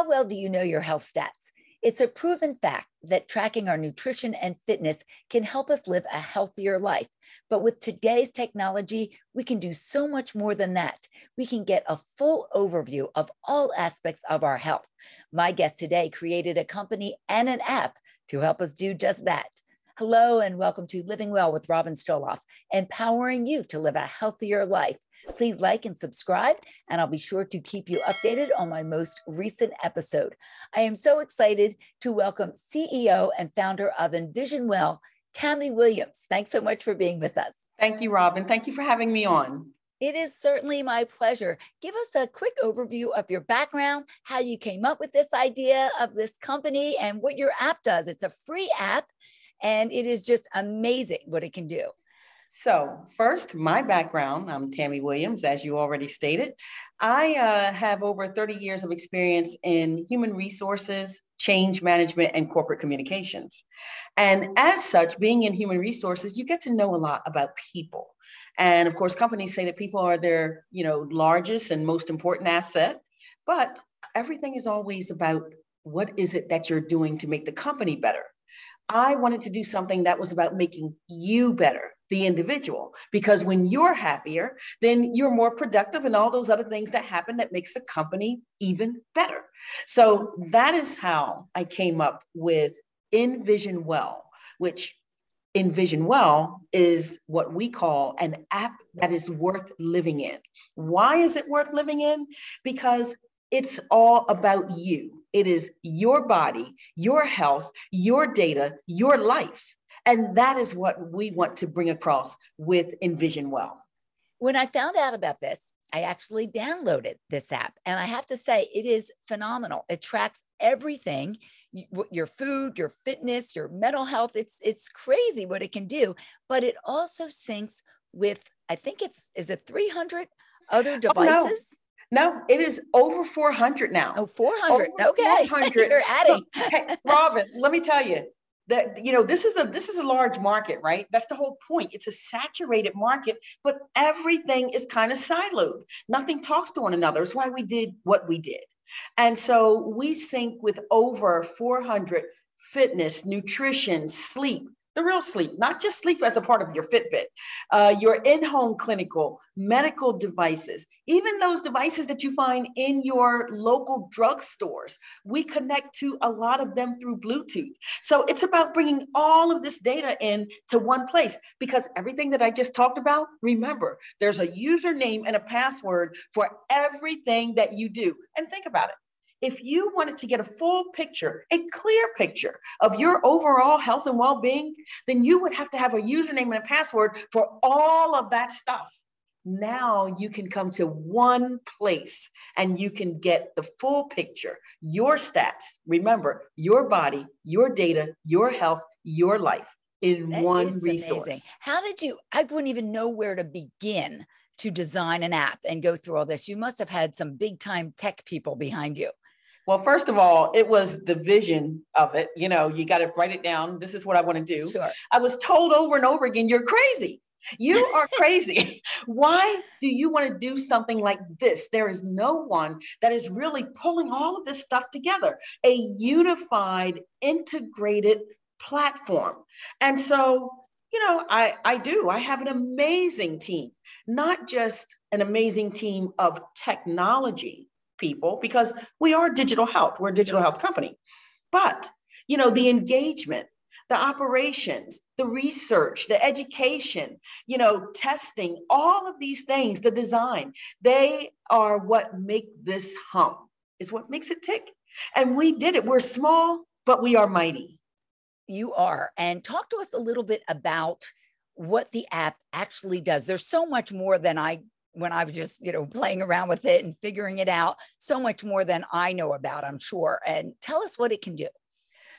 How well do you know your health stats? It's a proven fact that tracking our nutrition and fitness can help us live a healthier life. But with today's technology, we can do so much more than that. We can get a full overview of all aspects of our health. My guest today created a company and an app to help us do just that. Hello, and welcome to Living Well with Robin Stoloff, empowering you to live a healthier life. Please like and subscribe, and I'll be sure to keep you updated on my most recent episode. I am so excited to welcome CEO and founder of Envision Well, Tammy Williams. Thanks so much for being with us. Thank you, Robin. Thank you for having me on. It is certainly my pleasure. Give us a quick overview of your background, how you came up with this idea of this company, and what your app does. It's a free app, and it is just amazing what it can do. So, first, my background I'm Tammy Williams, as you already stated. I uh, have over 30 years of experience in human resources, change management, and corporate communications. And as such, being in human resources, you get to know a lot about people. And of course, companies say that people are their, you know, largest and most important asset, but everything is always about what is it that you're doing to make the company better. I wanted to do something that was about making you better the individual because when you're happier then you're more productive and all those other things that happen that makes the company even better. So that is how i came up with envision well which envision well is what we call an app that is worth living in. Why is it worth living in? Because it's all about you it is your body your health your data your life and that is what we want to bring across with Envision Well. When I found out about this, I actually downloaded this app and I have to say it is phenomenal. It tracks everything your food, your fitness, your mental health. It's it's crazy what it can do, but it also syncs with I think it's is it 300 other devices? Oh, no. No. it is over 400 now. Oh, 400. Over okay. 400. You're adding. hey, Robin, let me tell you, that you know this is a this is a large market right that's the whole point it's a saturated market but everything is kind of siloed nothing talks to one another it's why we did what we did and so we sync with over 400 fitness nutrition sleep the real sleep, not just sleep as a part of your Fitbit, uh, your in home clinical, medical devices, even those devices that you find in your local drugstores. We connect to a lot of them through Bluetooth. So it's about bringing all of this data in to one place because everything that I just talked about, remember, there's a username and a password for everything that you do. And think about it if you wanted to get a full picture, a clear picture of your overall health and well being, then you would have to have a username and a password for all of that stuff. Now you can come to one place and you can get the full picture, your stats. Remember, your body, your data, your health, your life in that one resource. Amazing. How did you? I wouldn't even know where to begin to design an app and go through all this. You must have had some big time tech people behind you. Well, first of all, it was the vision of it. You know, you got to write it down. This is what I want to do. Sure. I was told over and over again, you're crazy. You are crazy. Why do you want to do something like this? There is no one that is really pulling all of this stuff together, a unified, integrated platform. And so, you know, I, I do. I have an amazing team, not just an amazing team of technology, people because we are digital health. We're a digital health company. But, you know, the engagement, the operations, the research, the education, you know, testing, all of these things, the design, they are what make this hum, is what makes it tick. And we did it. We're small, but we are mighty. You are. And talk to us a little bit about what the app actually does. There's so much more than I when I was just, you know, playing around with it and figuring it out so much more than I know about, I'm sure. And tell us what it can do.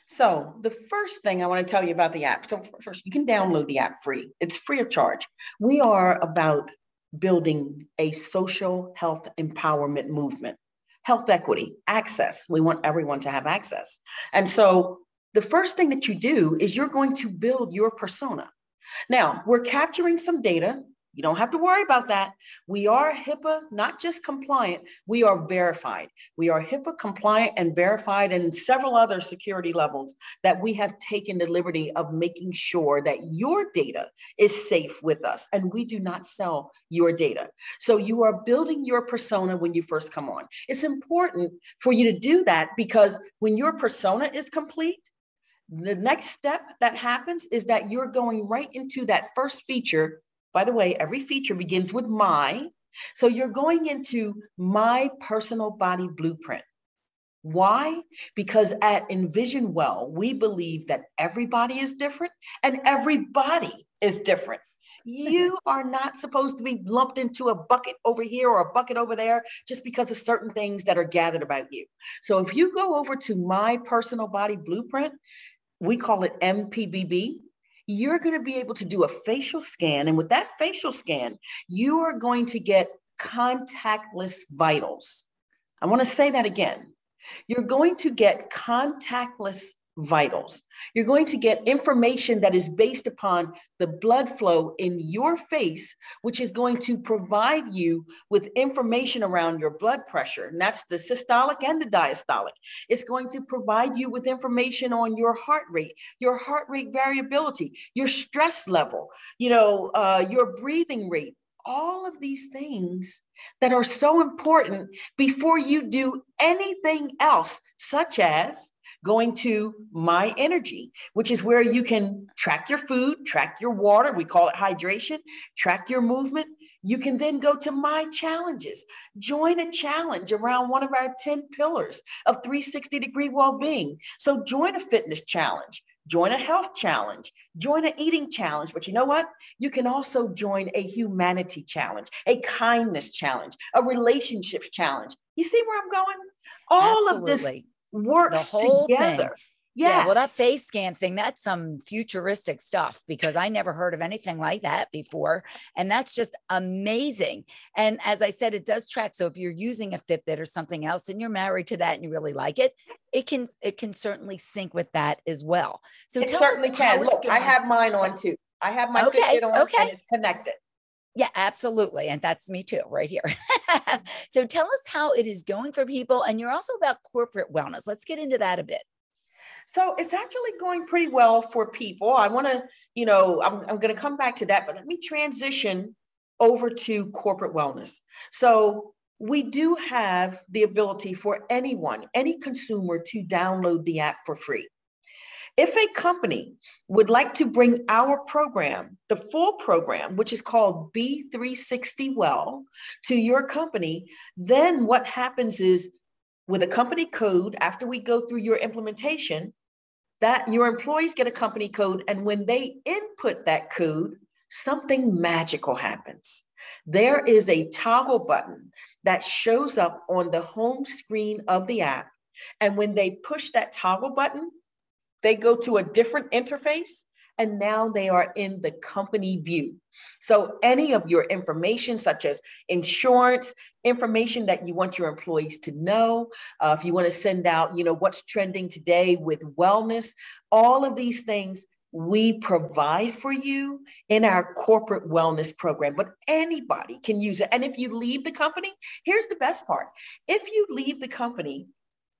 So, the first thing I want to tell you about the app. So, first, you can download the app free, it's free of charge. We are about building a social health empowerment movement, health equity, access. We want everyone to have access. And so, the first thing that you do is you're going to build your persona. Now, we're capturing some data You don't have to worry about that. We are HIPAA, not just compliant, we are verified. We are HIPAA compliant and verified and several other security levels that we have taken the liberty of making sure that your data is safe with us and we do not sell your data. So you are building your persona when you first come on. It's important for you to do that because when your persona is complete, the next step that happens is that you're going right into that first feature by the way, every feature begins with my. So you're going into my personal body blueprint. Why? Because at Envision Well, we believe that everybody is different and everybody is different. You are not supposed to be lumped into a bucket over here or a bucket over there just because of certain things that are gathered about you. So if you go over to my personal body blueprint, we call it MPBB, you're going to be able to do a facial scan. And with that facial scan, you are going to get contactless vitals. I want to say that again. You're going to get contactless vitals. You're going to get information that is based upon the blood flow in your face, which is going to provide you with information around your blood pressure. And that's the systolic and the diastolic. It's going to provide you with information on your heart rate, your heart rate variability, your stress level, you know, uh, your breathing rate, all of these things that are so important before you do anything else, such as going to My Energy, which is where you can track your food, track your water. We call it hydration, track your movement. You can then go to My Challenges, join a challenge around one of our 10 pillars of 360 degree well being. So join a fitness challenge. Join a health challenge, join an eating challenge. But you know what? You can also join a humanity challenge, a kindness challenge, a relationships challenge. You see where I'm going? All Absolutely. of this works together. Thing. Yes. Yeah, well, that face scan thing, that's some futuristic stuff because I never heard of anything like that before. And that's just amazing. And as I said, it does track. So if you're using a Fitbit or something else and you're married to that and you really like it, it can it can certainly sync with that as well. So it certainly can. Look, I have mine on too. I have my okay, Fitbit on okay. and it's connected. Yeah, absolutely. And that's me too, right here. so tell us how it is going for people. And you're also about corporate wellness. Let's get into that a bit. So it's actually going pretty well for people. I want to, you know, I'm, I'm going to come back to that, but let me transition over to corporate wellness. So we do have the ability for anyone, any consumer to download the app for free. If a company would like to bring our program, the full program, which is called B360 Well, to your company, then what happens is with a company code, after we go through your implementation, that your employees get a company code. And when they input that code, something magical happens. There is a toggle button that shows up on the home screen of the app. And when they push that toggle button, they go to a different interface and now they are in the company view. So any of your information, such as insurance, information that you want your employees to know, uh, if you want to send out, you know, what's trending today with wellness, all of these things we provide for you in our corporate wellness program, but anybody can use it. And if you leave the company, here's the best part. If you leave the company,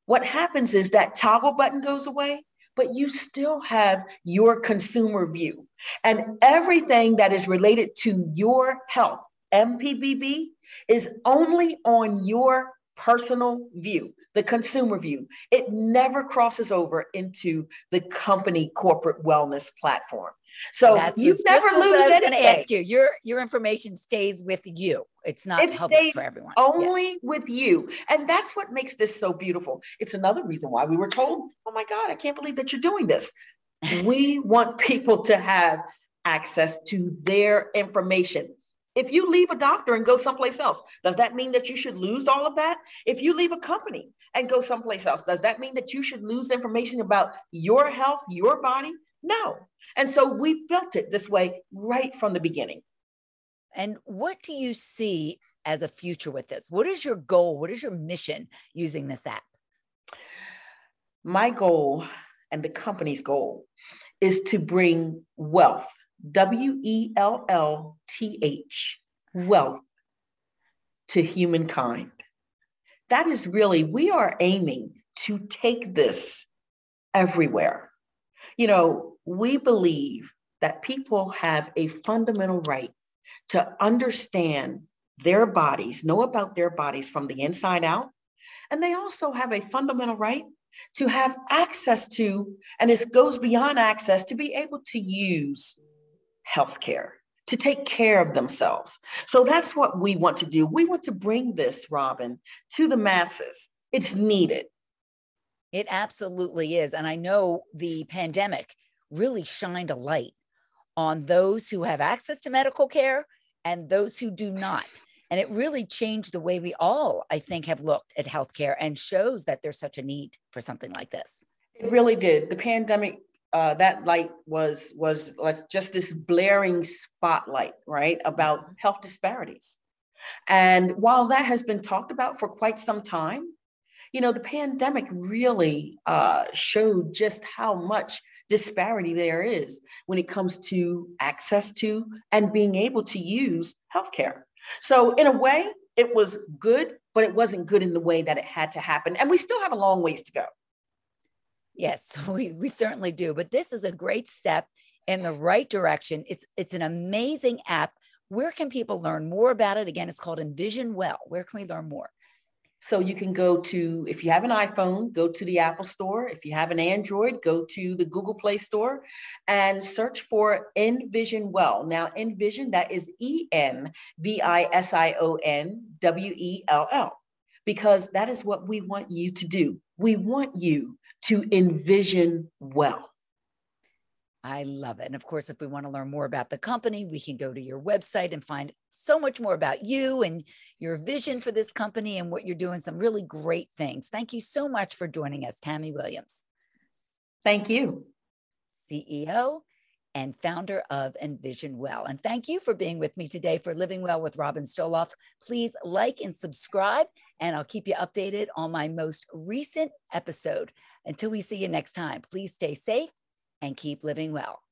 what happens is that toggle button goes away but you still have your consumer view. And everything that is related to your health, MPBB, is only on your personal view, the consumer view. It never crosses over into the company corporate wellness platform. So That's you never lose anything. Ask you, your your information stays with you. It's not it stays for everyone. Only yes. with you. And that's what makes this so beautiful. It's another reason why we were told, oh my God, I can't believe that you're doing this. we want people to have access to their information. If you leave a doctor and go someplace else, does that mean that you should lose all of that? If you leave a company and go someplace else, does that mean that you should lose information about your health, your body? No. And so we built it this way right from the beginning. And what do you see as a future with this? What is your goal? What is your mission using this app? My goal and the company's goal is to bring wealth, W E L L T T-H, wealth to humankind. That is really, we are aiming to take this everywhere. You know, we believe that people have a fundamental right to understand their bodies, know about their bodies from the inside out. And they also have a fundamental right to have access to, and this goes beyond access, to be able to use healthcare, to take care of themselves. So that's what we want to do. We want to bring this, Robin, to the masses. It's needed. It absolutely is. And I know the pandemic really shined a light on those who have access to medical care and those who do not. And it really changed the way we all, I think, have looked at healthcare and shows that there's such a need for something like this. It really did. The pandemic, uh, that light was was just this blaring spotlight, right, about mm-hmm. health disparities. And while that has been talked about for quite some time, you know, the pandemic really uh, showed just how much disparity there is when it comes to access to and being able to use healthcare. So, in a way, it was good, but it wasn't good in the way that it had to happen. And we still have a long ways to go. Yes, we, we certainly do. But this is a great step in the right direction. It's it's an amazing app. Where can people learn more about it? Again, it's called Envision Well. Where can we learn more? So you can go to, if you have an iPhone, go to the Apple Store. If you have an Android, go to the Google Play Store and search for Envision Well. Now, Envision, that is E N V I S I O N W E L L, because that is what we want you to do. We want you to envision well. I love it. And of course, if we want to learn more about the company, we can go to your website and find so much more about you and your vision for this company and what you're doing. Some really great things. Thank you so much for joining us, Tammy Williams. Thank you. CEO and founder of Envision Well. And thank you for being with me today for Living Well with Robin Stoloff. Please like and subscribe, and I'll keep you updated on my most recent episode. Until we see you next time, please stay safe and keep living well.